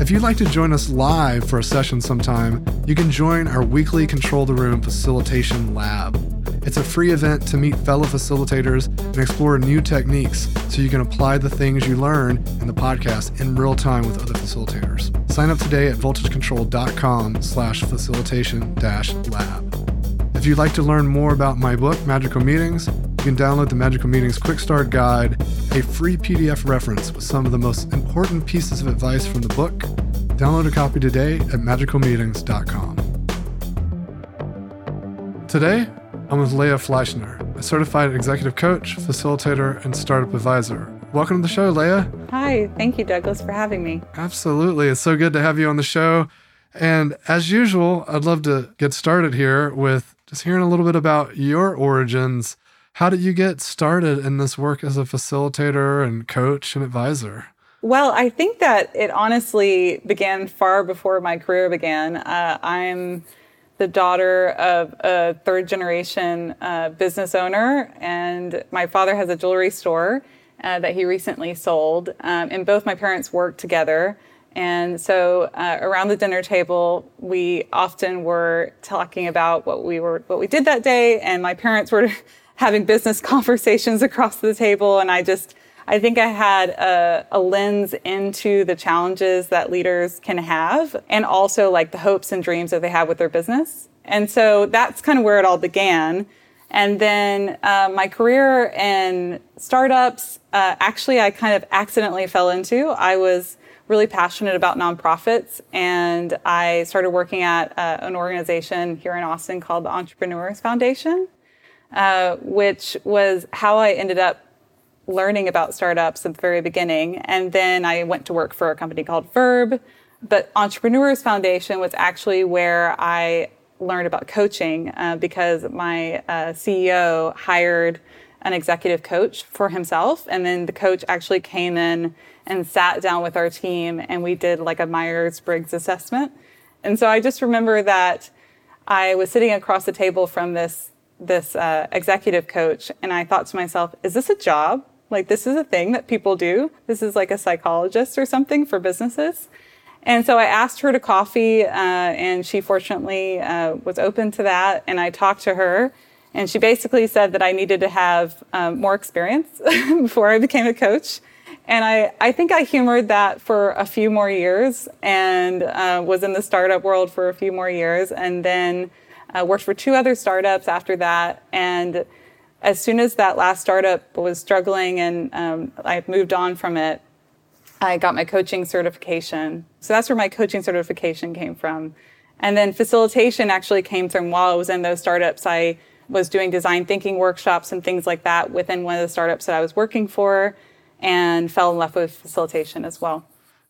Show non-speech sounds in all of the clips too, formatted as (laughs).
If you'd like to join us live for a session sometime, you can join our weekly Control the Room Facilitation Lab. It's a free event to meet fellow facilitators and explore new techniques so you can apply the things you learn in the podcast in real time with other facilitators. Sign up today at voltagecontrol.com slash facilitation dash lab. If you'd like to learn more about my book, Magical Meetings, you can download the Magical Meetings Quick Start Guide, a free PDF reference with some of the most important pieces of advice from the book. Download a copy today at magicalmeetings.com. Today, I'm with Leah Fleischner, a certified executive coach, facilitator, and startup advisor. Welcome to the show, Leah. Hi, thank you, Douglas, for having me. Absolutely. It's so good to have you on the show. And as usual, I'd love to get started here with just hearing a little bit about your origins how did you get started in this work as a facilitator and coach and advisor? Well, I think that it honestly began far before my career began. Uh, I'm the daughter of a third generation uh, business owner, and my father has a jewelry store uh, that he recently sold. Um, and both my parents worked together. And so uh, around the dinner table, we often were talking about what we were, what we did that day, and my parents were having business (laughs) conversations across the table. And I just, I think I had a, a, lens into the challenges that leaders can have and also like the hopes and dreams that they have with their business. And so that's kind of where it all began. And then uh, my career in startups, uh, actually, I kind of accidentally fell into. I was really passionate about nonprofits, and I started working at uh, an organization here in Austin called the Entrepreneurs Foundation. Uh, which was how I ended up learning about startups at the very beginning. And then I went to work for a company called Verb. But Entrepreneurs Foundation was actually where I learned about coaching uh, because my uh, CEO hired an executive coach for himself. And then the coach actually came in and sat down with our team and we did like a Myers Briggs assessment. And so I just remember that I was sitting across the table from this this uh, executive coach, and I thought to myself, is this a job? Like, this is a thing that people do? This is like a psychologist or something for businesses? And so I asked her to coffee, uh, and she fortunately uh, was open to that. And I talked to her, and she basically said that I needed to have um, more experience (laughs) before I became a coach. And I, I think I humored that for a few more years and uh, was in the startup world for a few more years. And then uh, worked for two other startups after that. And as soon as that last startup was struggling and um, I moved on from it, I got my coaching certification. So that's where my coaching certification came from. And then facilitation actually came from while I was in those startups. I was doing design thinking workshops and things like that within one of the startups that I was working for and fell in love with facilitation as well.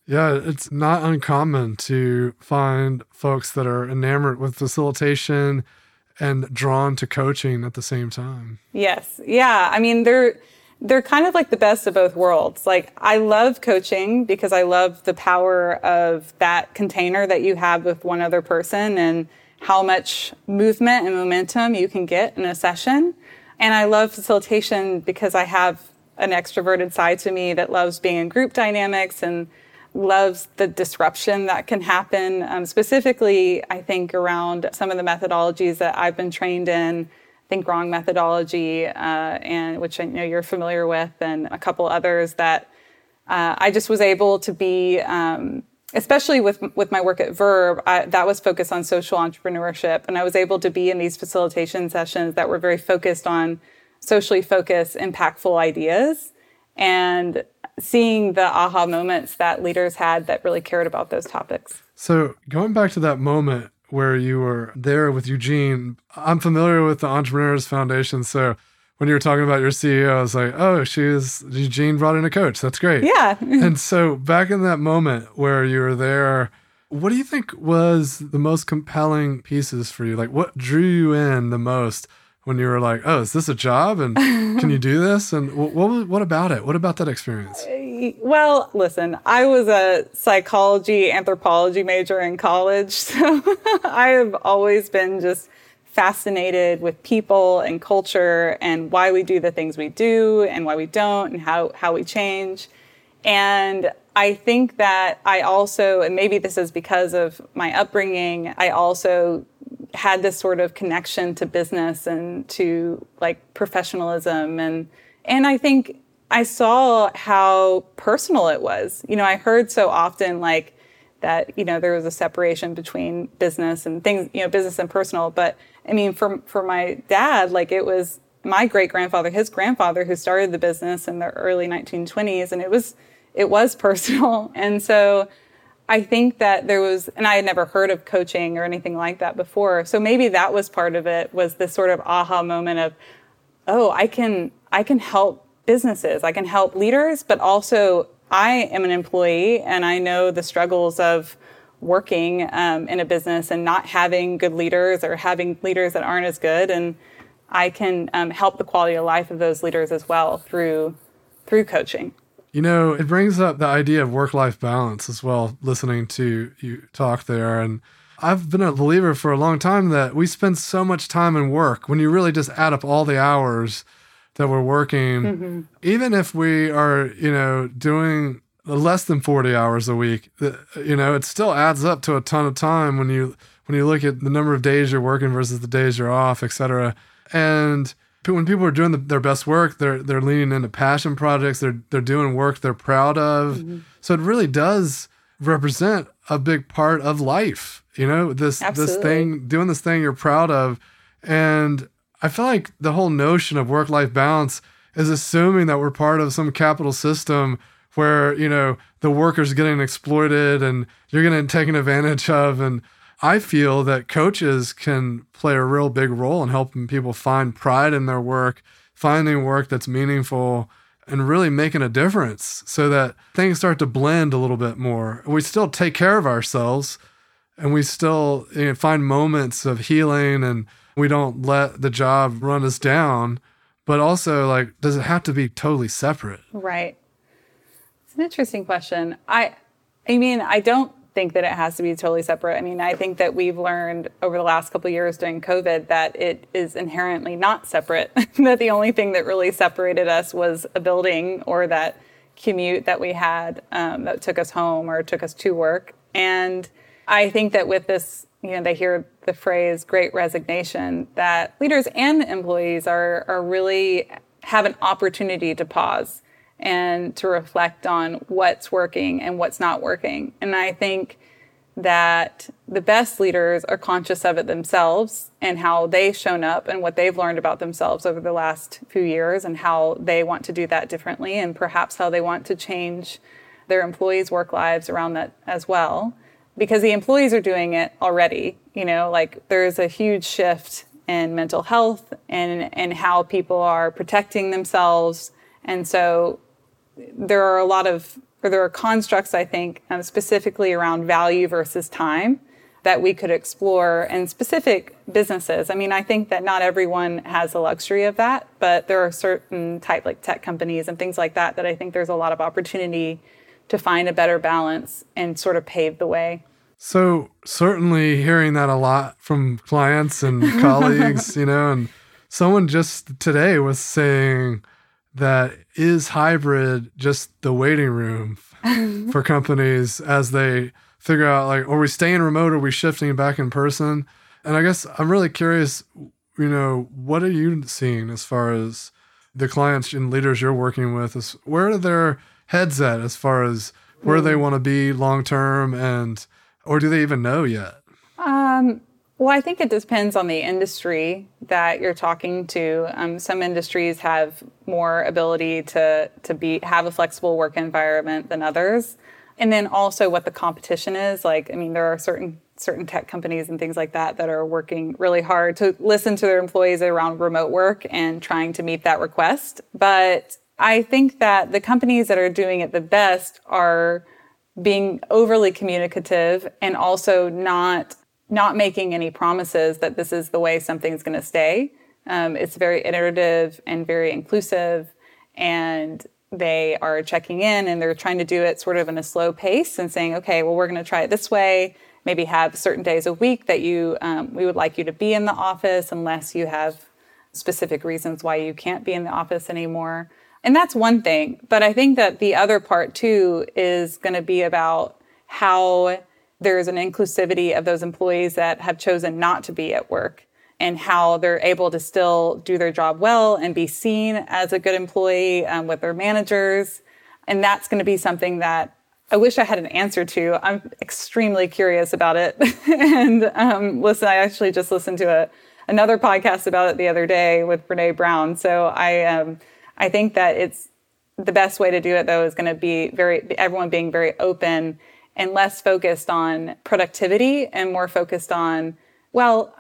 Yeah, it's not uncommon to find folks that are enamored with facilitation and drawn to coaching at the same time. Yes. Yeah. I mean, they're they're kind of like the best of both worlds. Like I love coaching because I love the power of that container that you have with one other person and how much movement and momentum you can get in a session. And I love facilitation because I have an extroverted side to me that loves being in group dynamics and loves the disruption that can happen, um, specifically, I think, around some of the methodologies that I've been trained in. Think wrong methodology, uh, and which I know you're familiar with, and a couple others that uh, I just was able to be, um, especially with with my work at Verb, I, that was focused on social entrepreneurship, and I was able to be in these facilitation sessions that were very focused on socially focused, impactful ideas, and seeing the aha moments that leaders had that really cared about those topics. So, going back to that moment where you were there with Eugene, I'm familiar with the Entrepreneurs Foundation. So, when you were talking about your CEO, I was like, oh, she's Eugene brought in a coach. That's great. Yeah. (laughs) and so, back in that moment where you were there, what do you think was the most compelling pieces for you? Like, what drew you in the most when you were like, "Oh, is this a job? And can you (laughs) do this?" And what what, what about it? What about that experience? Uh, well, listen, I was a psychology anthropology major in college, (laughs) so I have always been just fascinated with people and culture and why we do the things we do and why we don't and how how we change. And I think that I also, and maybe this is because of my upbringing, I also had this sort of connection to business and to like professionalism and and I think I saw how personal it was. You know, I heard so often like that, you know, there was a separation between business and things, you know, business and personal. But I mean, for for my dad, like it was my great grandfather, his grandfather, who started the business in the early 1920s, and it was it was (laughs) personal. And so I think that there was, and I had never heard of coaching or anything like that before. So maybe that was part of it was this sort of aha moment of, oh, I can, I can help businesses, I can help leaders, but also I am an employee and I know the struggles of working um, in a business and not having good leaders or having leaders that aren't as good. And I can um, help the quality of life of those leaders as well through through coaching. You know, it brings up the idea of work life balance as well, listening to you talk there. And I've been a believer for a long time that we spend so much time in work when you really just add up all the hours that we're working, mm-hmm. even if we are, you know, doing less than 40 hours a week, you know, it still adds up to a ton of time when you when you look at the number of days you're working versus the days you're off, et cetera. And when people are doing the, their best work, they're they're leaning into passion projects. They're they're doing work they're proud of. Mm-hmm. So it really does represent a big part of life. You know, this Absolutely. this thing doing this thing you're proud of, and I feel like the whole notion of work life balance is assuming that we're part of some capital system where you know the workers getting exploited and you're getting taken advantage of and I feel that coaches can play a real big role in helping people find pride in their work, finding work that's meaningful, and really making a difference so that things start to blend a little bit more. We still take care of ourselves and we still you know, find moments of healing and we don't let the job run us down. But also, like, does it have to be totally separate? Right. It's an interesting question. I, I mean, I don't think that it has to be totally separate. I mean, I think that we've learned over the last couple years during COVID that it is inherently not separate. (laughs) that the only thing that really separated us was a building or that commute that we had um, that took us home or took us to work. And I think that with this, you know, they hear the phrase "great resignation." That leaders and employees are are really have an opportunity to pause and to reflect on what's working and what's not working. And I think that the best leaders are conscious of it themselves and how they've shown up and what they've learned about themselves over the last few years and how they want to do that differently and perhaps how they want to change their employees' work lives around that as well. Because the employees are doing it already. You know, like there's a huge shift in mental health and, and how people are protecting themselves. And so there are a lot of, or there are constructs, I think, um, specifically around value versus time that we could explore in specific businesses. I mean, I think that not everyone has the luxury of that, but there are certain type like tech companies and things like that that I think there's a lot of opportunity to find a better balance and sort of pave the way. So certainly hearing that a lot from clients and (laughs) colleagues, you know, and someone just today was saying that is hybrid just the waiting room (laughs) for companies as they figure out like are we staying remote? Or are we shifting back in person? And i guess i'm really curious you know what are you seeing as far as the clients and leaders you're working with? Is where are their heads at as far as where they want to be long term and or do they even know yet? Um well, I think it depends on the industry that you're talking to. Um, some industries have more ability to to be have a flexible work environment than others, and then also what the competition is. Like, I mean, there are certain certain tech companies and things like that that are working really hard to listen to their employees around remote work and trying to meet that request. But I think that the companies that are doing it the best are being overly communicative and also not not making any promises that this is the way something's going to stay. Um, it's very iterative and very inclusive, and they are checking in and they're trying to do it sort of in a slow pace and saying, okay, well, we're going to try it this way. Maybe have certain days a week that you um, we would like you to be in the office unless you have specific reasons why you can't be in the office anymore. And that's one thing. But I think that the other part too is going to be about how there's an inclusivity of those employees that have chosen not to be at work and how they're able to still do their job well and be seen as a good employee um, with their managers. And that's going to be something that I wish I had an answer to. I'm extremely curious about it. (laughs) and um, listen, I actually just listened to a, another podcast about it the other day with Brene Brown. So I, um, I think that it's the best way to do it though is going to be very everyone being very open and less focused on productivity and more focused on well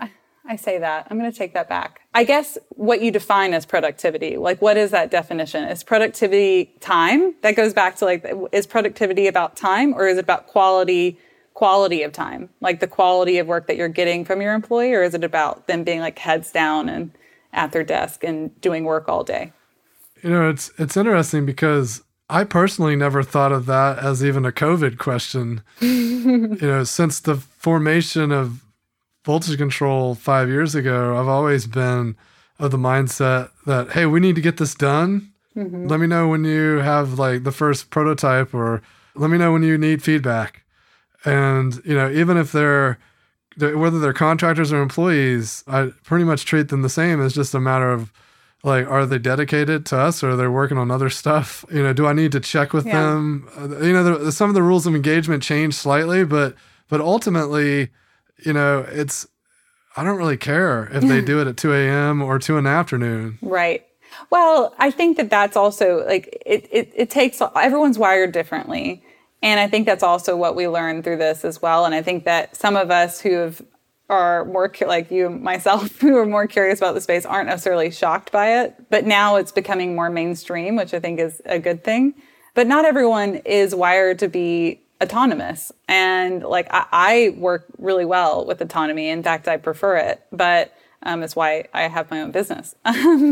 I say that. I'm going to take that back. I guess what you define as productivity, like what is that definition? Is productivity time? That goes back to like, is productivity about time or is it about quality, quality of time? Like the quality of work that you're getting from your employee or is it about them being like heads down and at their desk and doing work all day? You know, it's, it's interesting because I personally never thought of that as even a COVID question. (laughs) you know, since the formation of voltage control five years ago, I've always been of the mindset that, hey, we need to get this done. Mm-hmm. Let me know when you have like the first prototype or let me know when you need feedback. And, you know, even if they're, whether they're contractors or employees, I pretty much treat them the same. It's just a matter of like, are they dedicated to us or are they working on other stuff? You know, do I need to check with yeah. them? Uh, you know, the, some of the rules of engagement change slightly, but, but ultimately, you know, it's I don't really care if they (laughs) do it at 2 a.m. or 2 in the afternoon. Right. Well, I think that that's also like it, it, it takes everyone's wired differently. And I think that's also what we learned through this as well. And I think that some of us who have are more like you myself (laughs) who are more curious about the space aren't necessarily shocked by it but now it's becoming more mainstream which i think is a good thing but not everyone is wired to be autonomous. And like I, I, work really well with autonomy. In fact, I prefer it. But um, why I have my own business. (laughs)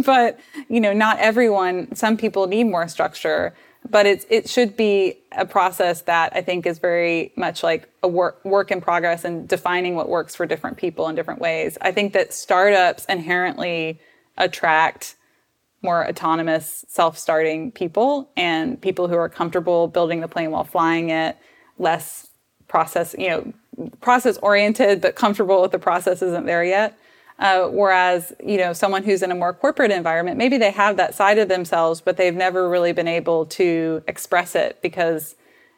but you know, not everyone. Some people need more structure. But it's it should be a process that I think is very much like a work work in progress and defining what works for different people in different ways. I think that startups inherently attract more autonomous, self-starting people and people who are comfortable building the plane while flying it less process, you know, process oriented, but comfortable with the process isn't there yet. Uh, whereas, you know, someone who's in a more corporate environment, maybe they have that side of themselves, but they've never really been able to express it because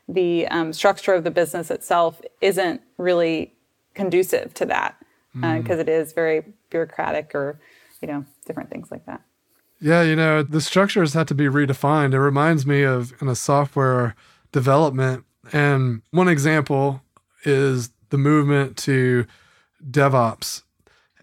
the um, structure of the business itself isn't really conducive to that because uh, mm. it is very bureaucratic or, you know, different things like that. Yeah, you know, the structures had to be redefined. It reminds me of in a software development and one example is the movement to DevOps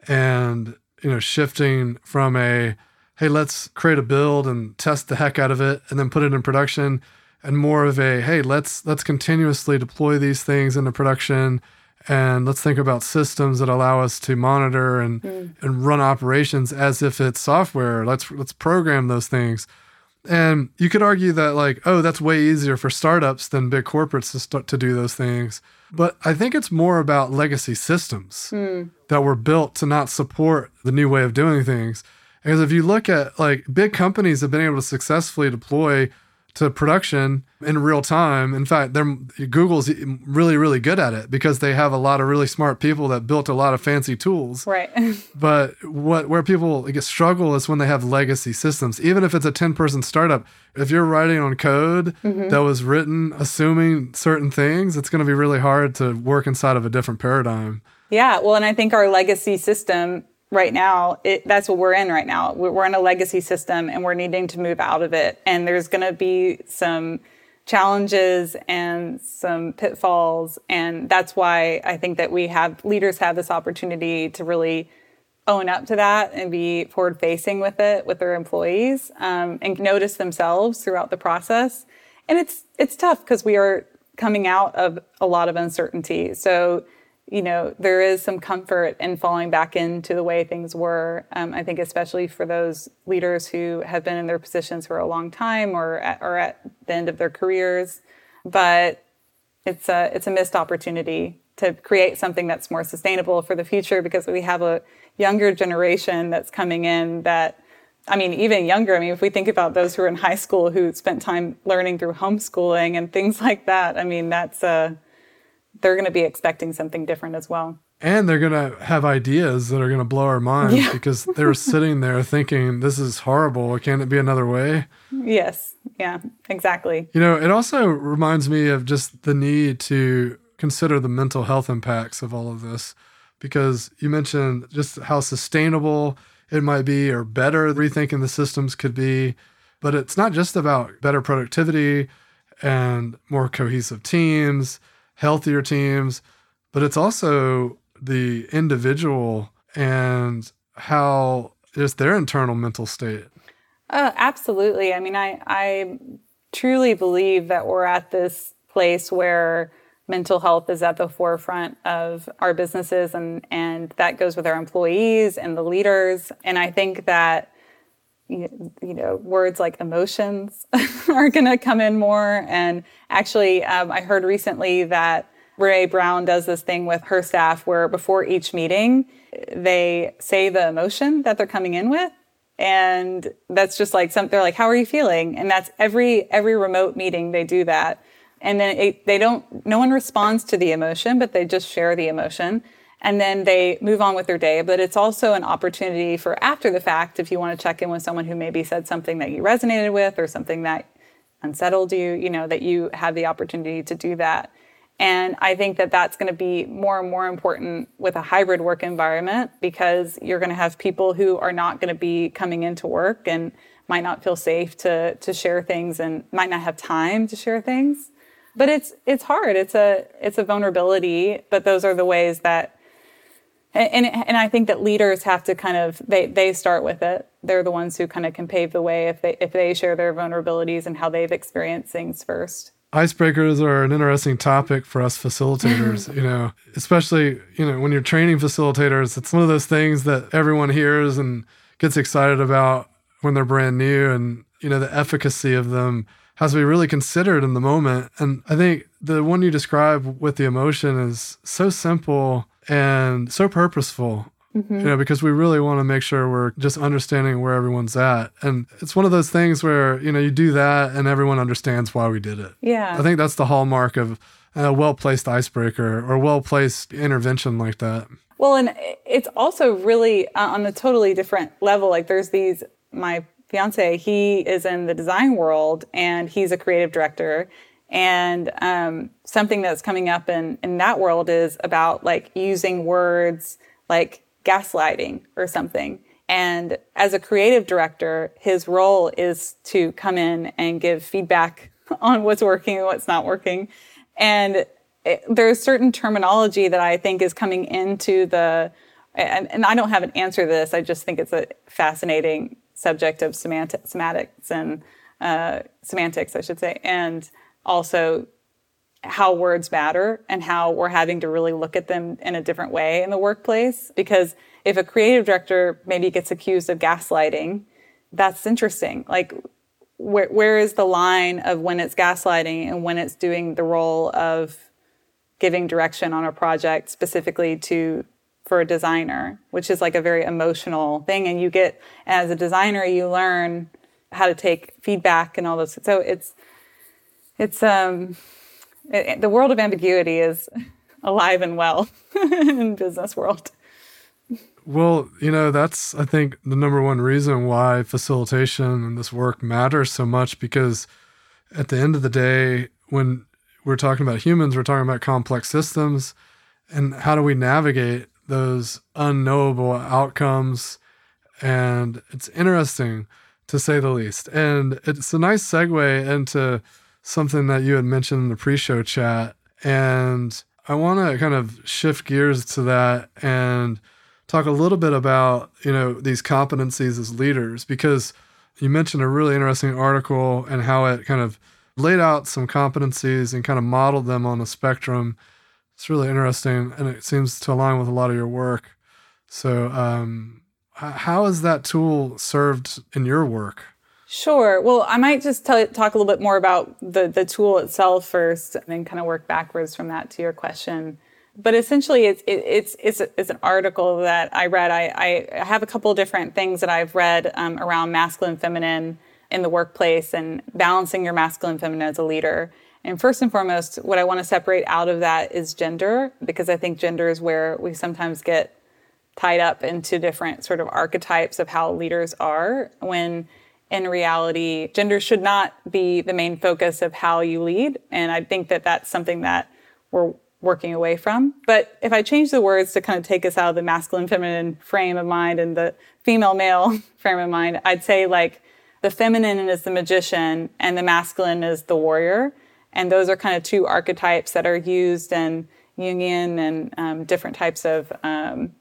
and you know shifting from a hey let's create a build and test the heck out of it and then put it in production and more of a hey let's let's continuously deploy these things into production and let's think about systems that allow us to monitor and mm. and run operations as if it's software let's let's program those things and you could argue that like, oh, that's way easier for startups than big corporates to start to do those things. But I think it's more about legacy systems mm. that were built to not support the new way of doing things. Because if you look at like big companies have been able to successfully deploy to production in real time. In fact, they're, Google's really, really good at it because they have a lot of really smart people that built a lot of fancy tools. Right. (laughs) but what where people get struggle is when they have legacy systems. Even if it's a 10 person startup, if you're writing on code mm-hmm. that was written assuming certain things, it's going to be really hard to work inside of a different paradigm. Yeah, well, and I think our legacy system right now it, that's what we're in right now. We're in a legacy system and we're needing to move out of it. And there's going to be some challenges and some pitfalls. And that's why i think that we have leaders have this opportunity to really own up to that and be forward facing with it with their employees um, and notice themselves throughout the process. And it's it's tough because we are coming out of a lot of uncertainty. So, you know, there is some comfort in falling back into the way things were. Um, I think, especially for those leaders who have been in their positions for a long time or at, or at the end of their careers. But it's a it's a missed opportunity to create something that's more sustainable for the future because we have a younger generation that's coming in that I mean, even younger. I mean, if we think about those who are in high school who spent time learning through homeschooling and things like that, I mean, that's uh, they're going to be expecting something different as well. And they're going to have ideas that are going to blow our minds yeah. because they're sitting there thinking, this is horrible. Can it be another way? Yes. Yeah, exactly. You know, it also reminds me of just the need to consider the mental health impacts of all of this because you mentioned just how sustainable it might be or better rethinking the systems could be. But it's not just about better productivity and more cohesive teams, healthier teams, but it's also the individual and how just their internal mental state. Uh, absolutely. I mean, I, I truly believe that we're at this place where mental health is at the forefront of our businesses and, and that goes with our employees and the leaders. And I think that you know words like emotions (laughs) are going to come in more. And actually um, i heard recently that Brene Brown does this thing with her staff where before each meeting they say the emotion that they're coming in with. And that's just like something they're like how are you feeling? And that's every every remote meeting they do that. And then it, they don't no one responds to the emotion but they just share the emotion and then they move on with their day. But it's also an opportunity for after the fact if you want to check in with someone who maybe said something that you resonated with or something that unsettled you you know that you have the opportunity to do that. And i think that that's going to be more and more important with a hybrid work environment because you're going to have people who are not going to be coming into work and might not feel safe to to share things and might not have time to share things. But it's it's hard. It's a it's a vulnerability but those are the ways that and and I think that leaders have to kind of they they start with it. They're the ones who kind of can pave the way if they if they share their vulnerabilities and how they've experienced things first. Icebreakers are an interesting topic for us facilitators, (laughs) you know, especially, you know, when you're training facilitators, it's one of those things that everyone hears and gets excited about when they're brand new and, you know, the efficacy of them has to be really considered in the moment. And I think the one you describe with the emotion is so simple and so purposeful. Mm-hmm. You know, because we really want to make sure we're just understanding where everyone's at. And it's one of those things where, you know, you do that and everyone understands why we did it. Yeah. I think that's the hallmark of a well placed icebreaker or well placed intervention like that. Well, and it's also really uh, on a totally different level. Like there's these, my fiance, he is in the design world and he's a creative director. And um, something that's coming up in, in that world is about like using words like gaslighting or something. And as a creative director, his role is to come in and give feedback (laughs) on what's working and what's not working. And it, there's certain terminology that I think is coming into the, and, and, I don't have an answer to this. I just think it's a fascinating subject of semantic, semantics and uh, semantics, I should say, and also how words matter and how we're having to really look at them in a different way in the workplace. Because if a creative director maybe gets accused of gaslighting, that's interesting. Like, where, where is the line of when it's gaslighting and when it's doing the role of giving direction on a project specifically to for a designer, which is like a very emotional thing. And you get, as a designer, you learn how to take feedback and all those. So it's, it's, um, it, the world of ambiguity is (laughs) alive and well (laughs) in business world. Well, you know, that's, I think, the number one reason why facilitation and this work matters so much because at the end of the day, when we're talking about humans, we're talking about complex systems. And how do we navigate those unknowable outcomes. And it's interesting to say the least. And it's a nice segue into something that you had mentioned in the pre show chat. And I want to kind of shift gears to that and talk a little bit about, you know, these competencies as leaders because you mentioned a really interesting article and how it kind of laid out some competencies and kind of modeled them on a spectrum. It's really interesting, and it seems to align with a lot of your work. So, um, how has that tool served in your work? Sure. Well, I might just tell, talk a little bit more about the, the tool itself first, and then kind of work backwards from that to your question. But essentially, it's it, it's it's it's an article that I read. I, I have a couple different things that I've read um, around masculine, feminine in the workplace, and balancing your masculine, feminine as a leader. And first and foremost, what I want to separate out of that is gender, because I think gender is where we sometimes get tied up into different sort of archetypes of how leaders are when in reality gender should not be the main focus of how you lead. And i think that that's something that we're working away from. But if i change the words to kind of take us out of the masculine feminine frame of mind and the female male (laughs) frame of mind i'd say like the feminine is the magician and the masculine is the warrior. And those are kind of two archetypes that are used in jungian and um, different types of um,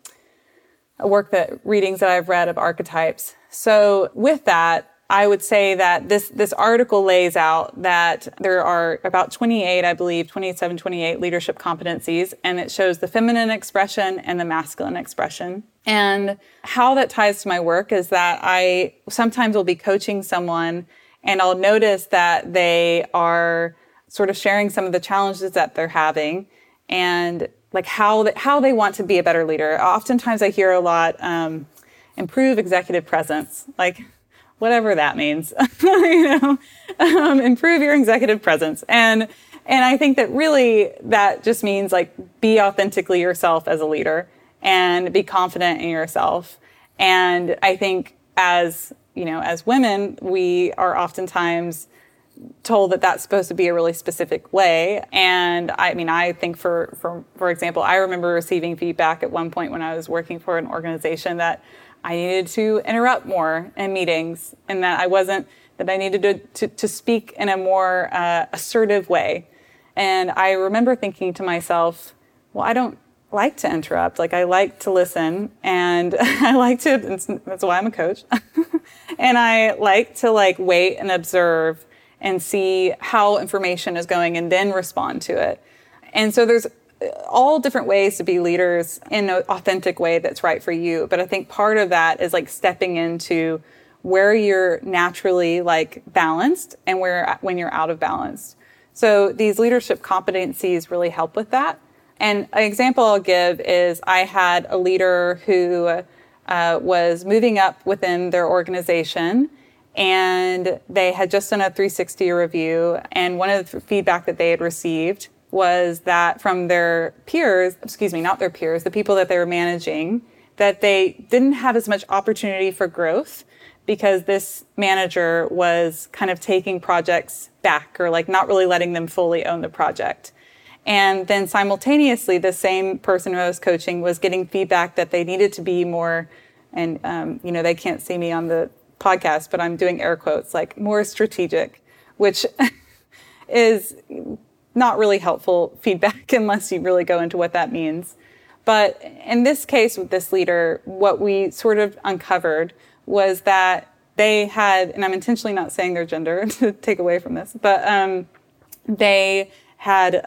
work that readings that I've read of archetypes. So with that, I would say that this, this article lays out that there are about 28, I believe, 27, 28 leadership competencies, and it shows the feminine expression and the masculine expression. And how that ties to my work is that I sometimes will be coaching someone and I'll notice that they are sort of sharing some of the challenges that they're having. And like how how they want to be a better leader. Oftentimes, I hear a lot um, improve executive presence, like whatever that means. (laughs) you know, um, improve your executive presence, and and I think that really that just means like be authentically yourself as a leader and be confident in yourself. And I think as you know, as women, we are oftentimes told that that's supposed to be a really specific way. And I mean, I think for, for, for example, I remember receiving feedback at one point when I was working for an organization that I needed to interrupt more in meetings and that I wasn't, that I needed to, to, to speak in a more uh, assertive way. And I remember thinking to myself, well, I don't like to interrupt. Like I like to listen and (laughs) I like to, that's why I'm a coach. (laughs) and I like to like wait and observe and see how information is going and then respond to it. And so there's all different ways to be leaders in an authentic way that's right for you. But I think part of that is like stepping into where you're naturally like balanced and where when you're out of balance. So these leadership competencies really help with that. And an example I'll give is I had a leader who uh, was moving up within their organization and they had just done a 360 review and one of the feedback that they had received was that from their peers excuse me not their peers the people that they were managing that they didn't have as much opportunity for growth because this manager was kind of taking projects back or like not really letting them fully own the project. And then simultaneously the same person who I was coaching was getting feedback that they needed to be more and um, you know they can't see me on the podcast, but I'm doing air quotes, like more strategic, which (laughs) is not really helpful (laughs) feedback unless you really go into what that means. But in this case with this leader, what we sort of uncovered was that they had, and I'm intentionally not saying their gender (laughs) to take away from this, but um, they had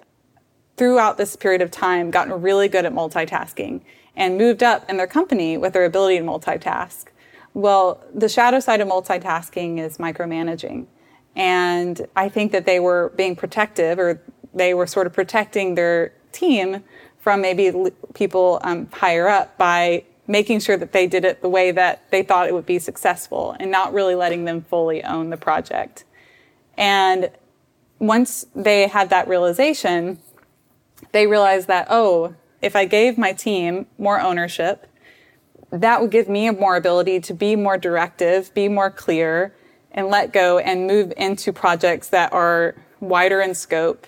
throughout this period of time gotten really good at multitasking and moved up in their company with their ability to multitask. Well, the shadow side of multitasking is micromanaging. And I think that they were being protective or they were sort of protecting their team from maybe people um, higher up by making sure that they did it the way that they thought it would be successful and not really letting them fully own the project. And once they had that realization, they realized that, oh, if I gave my team more ownership, that would give me more ability to be more directive, be more clear, and let go and move into projects that are wider in scope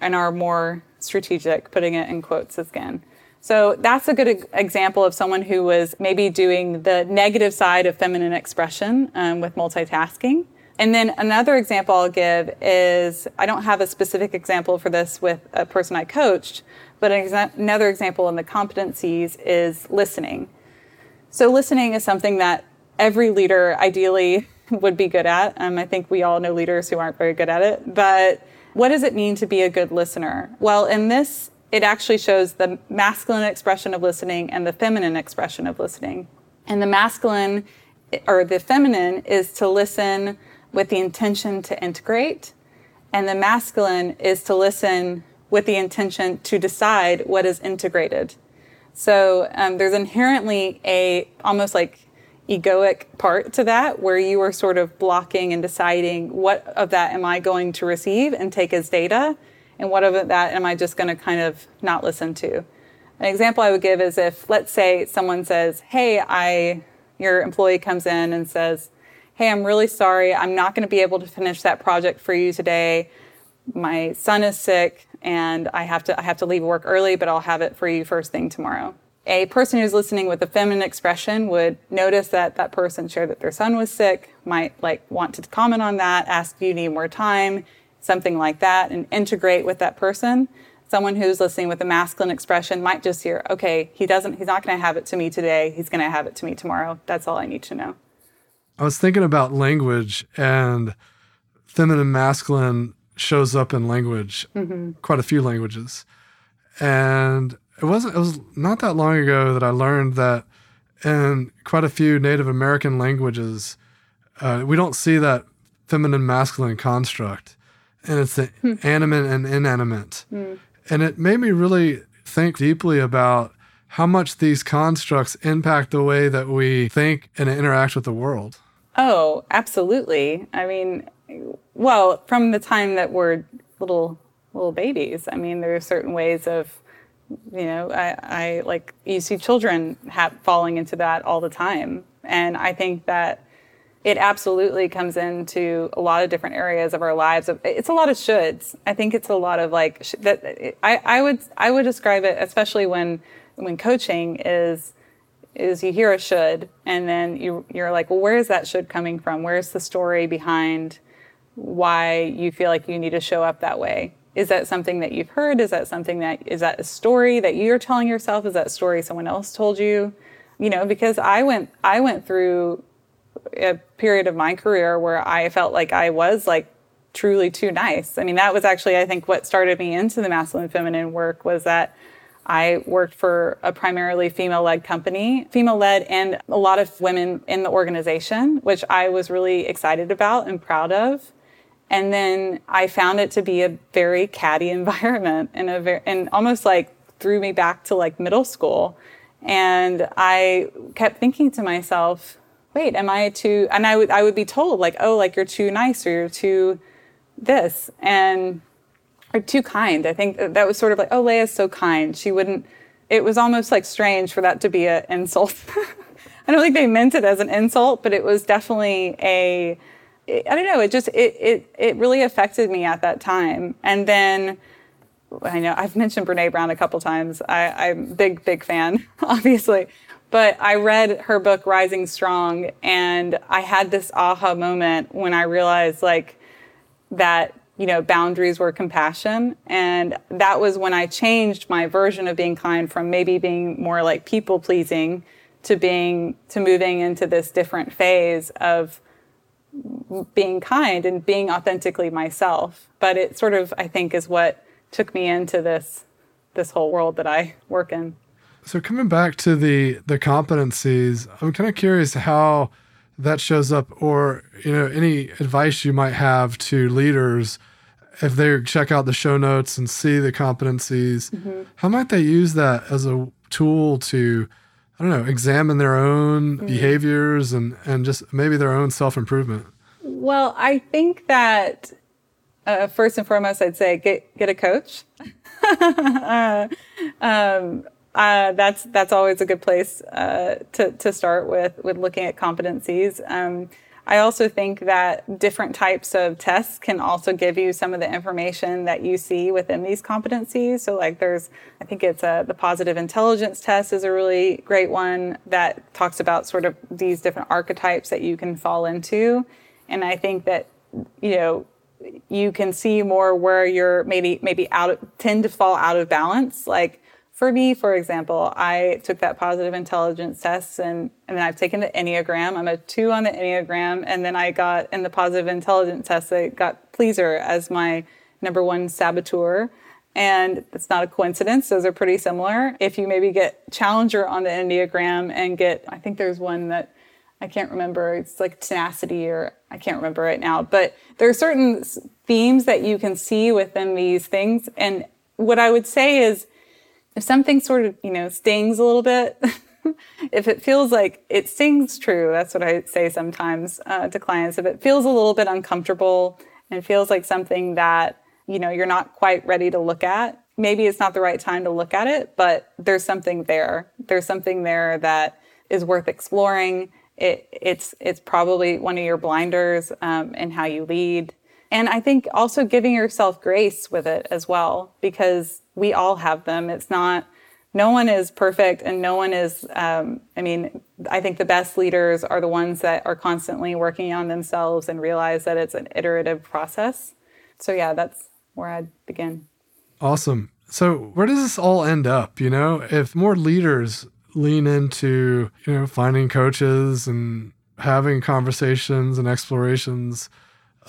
and are more strategic, putting it in quotes again. So that's a good example of someone who was maybe doing the negative side of feminine expression um, with multitasking. And then another example I'll give is I don't have a specific example for this with a person I coached, but another example in the competencies is listening. So listening is something that every leader ideally (laughs) would be good at. Um, I think we all know leaders who aren't very good at it. But what does it mean to be a good listener? Well, in this, it actually shows the masculine expression of listening and the feminine expression of listening. And the masculine or the feminine is to listen with the intention to integrate, and the masculine is to listen with the intention to decide what is integrated. So um, there's inherently a almost like egoic part to that where you are sort of blocking and deciding what of that am I going to receive and take as data and what of that am I just going to kind of not listen to. An example I would give is if let's say someone says, "Hey, I your employee comes in and says, "Hey, I'm really sorry. I'm not going to be able to finish that project for you today. My son is sick and I have to I have to leave work early, but I'll have it for you first thing tomorrow." A person who's listening with a feminine expression would notice that that person shared that their son was sick, might like want to comment on that, ask you need more time, something like that, and integrate with that person. Someone who's listening with a masculine expression might just hear, okay, he doesn't, he's not going to have it to me today. He's going to have it to me tomorrow. That's all I need to know. I was thinking about language and feminine, masculine shows up in language, mm-hmm. quite a few languages. And it wasn't it was not that long ago that I learned that in quite a few Native American languages, uh, we don't see that feminine masculine construct, and it's the hmm. animate and inanimate, hmm. and it made me really think deeply about how much these constructs impact the way that we think and interact with the world. Oh, absolutely. I mean, well, from the time that we're little little babies, I mean, there are certain ways of you know I, I like you see children have, falling into that all the time. And i think that it absolutely comes into a lot of different areas of our lives. It's a lot of shoulds. I think it's a lot of like sh- that I, I would i would describe it especially when when coaching is is you hear a should and then you you're like well where is that should coming from? Where's the story behind why you feel like you need to show up that way is that something that you've heard? Is that something that is that a story that you're telling yourself? Is that story someone else told you? You know, because I went I went through a period of my career where I felt like I was like truly too nice. I mean, that was actually I think what started me into the masculine feminine work was that I worked for a primarily female led company, female led, and a lot of women in the organization, which I was really excited about and proud of. And then I found it to be a very catty (laughs) environment and a very, and almost like threw me back to like middle school. And I kept thinking to myself, wait, am I too, and I would, I would be told like, oh, like you're too nice or you're too this and, or too kind. I think that was sort of like, oh, Leah's so kind. She wouldn't, it was almost like strange for that to be an insult. (laughs) I don't think they meant it as an insult, but it was definitely a, I don't know. It just it it it really affected me at that time. And then I know I've mentioned Brene Brown a couple times. I, I'm big big fan, (laughs) obviously. But I read her book Rising Strong, and I had this aha moment when I realized like that you know boundaries were compassion, and that was when I changed my version of being kind from maybe being more like people pleasing to being to moving into this different phase of being kind and being authentically myself. But it sort of, I think, is what took me into this this whole world that I work in. So coming back to the the competencies, I'm kind of curious how that shows up, or you know, any advice you might have to leaders if they check out the show notes and see the competencies. Mm-hmm. How might they use that as a tool to I don't know, examine their own mm. behaviors and, and just maybe their own self improvement? Well, I think that uh, first and foremost, I'd say get get a coach. (laughs) uh, um, uh, that's that's always a good place uh, to to start with with looking at competencies. Um, I also think that different types of tests can also give you some of the information that you see within these competencies. So, like, there's, I think it's a, the positive intelligence test is a really great one that talks about sort of these different archetypes that you can fall into. And I think that, you know, you can see more where you're maybe maybe out tend to fall out of balance like for me, for example, I took that positive intelligence test and, and then I've taken the Enneagram. I'm a two on the Enneagram. And then I got in the positive intelligence test, I got pleaser as my number one saboteur. And it's not a coincidence. Those are pretty similar. If you maybe get challenger on the Enneagram and get, I think there's one that I can't remember. It's like tenacity, or I can't remember right now. But there are certain themes that you can see within these things. And what I would say is, if something sort of you know stings a little bit, (laughs) if it feels like it stings true, that's what I say sometimes uh, to clients. If it feels a little bit uncomfortable and feels like something that you know you're not quite ready to look at, maybe it's not the right time to look at it. But there's something there. There's something there that is worth exploring it, it's it's probably one of your blinders um, in how you lead. And I think also giving yourself grace with it as well, because we all have them. It's not, no one is perfect and no one is, um, I mean, I think the best leaders are the ones that are constantly working on themselves and realize that it's an iterative process. So, yeah, that's where I'd begin. Awesome. So, where does this all end up? You know, if more leaders lean into, you know, finding coaches and having conversations and explorations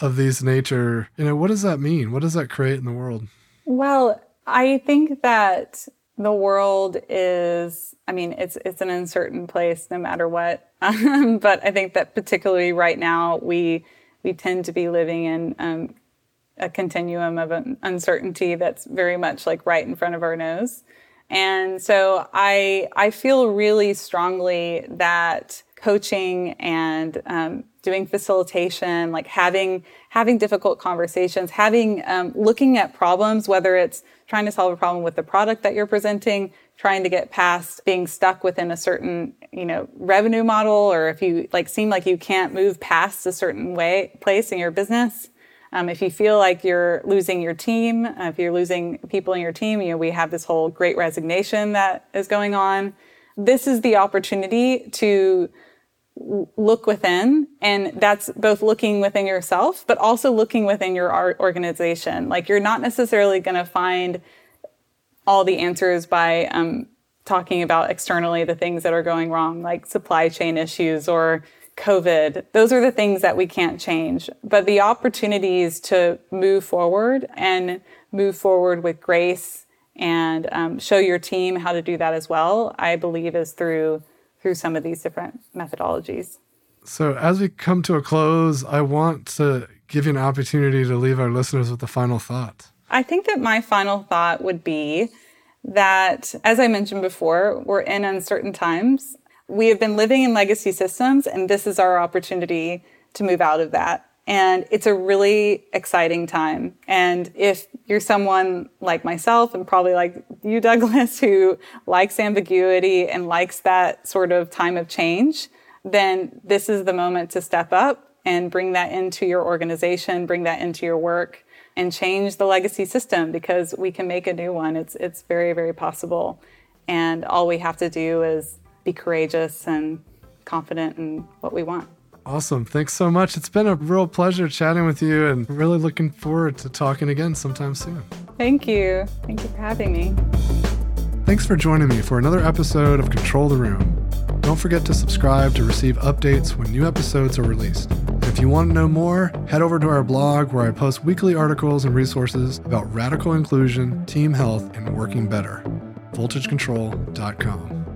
of these nature, you know, what does that mean? What does that create in the world? Well, I think that the world is i mean it's it's an uncertain place no matter what um, (laughs) but i think that particularly right now we we tend to be living in um, a continuum of uncertainty that's very much like right in front of our nose and so I, I feel really strongly that coaching and um, doing facilitation, like having having difficult conversations, having um, looking at problems, whether it's trying to solve a problem with the product that you're presenting, trying to get past being stuck within a certain you know revenue model, or if you like seem like you can't move past a certain way place in your business, um, if you feel like you're losing your team, uh, if you're losing people in your team, you know, we have this whole great resignation that is going on. This is the opportunity to look within and that's both looking within yourself but also looking within your organization like you're not necessarily going to find all the answers by um, talking about externally the things that are going wrong like supply chain issues or COVID, those are the things that we can't change. But the opportunities to move forward and move forward with grace and um, show your team how to do that as well, I believe is through through some of these different methodologies. So as we come to a close, I want to give you an opportunity to leave our listeners with a final thought. I think that my final thought would be that, as I mentioned before, we're in uncertain times we have been living in legacy systems, and this is our opportunity to move out of that. And it's a really exciting time. And if you're someone like myself and probably like you, Douglas, who likes ambiguity and likes that sort of time of change, then this is the moment to step up and bring that into your organization, bring that into your work, and change the legacy system because we can make a new one. It's, it's very, very possible. And all we have to do is be courageous and confident in what we want. Awesome. Thanks so much. It's been a real pleasure chatting with you and really looking forward to talking again sometime soon. Thank you. Thank you for having me. Thanks for joining me for another episode of Control the Room. Don't forget to subscribe to receive updates when new episodes are released. if you want to know more, head over to our blog where I post weekly articles and resources about radical inclusion, team health, and working better. VoltageControl.com.